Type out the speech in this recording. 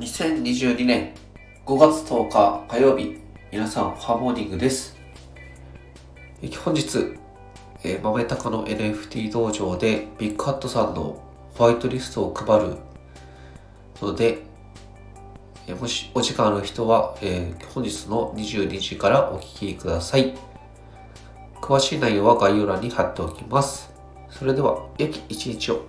2022年5月10日火曜日、皆さん、ハーモーニングです。本日、えー、豆高の NFT 道場でビッグハットさんのホワイトリストを配るので、えもしお時間ある人は、え本日の22時からお聴きください。詳しい内容は概要欄に貼っておきます。それでは、良き一日を。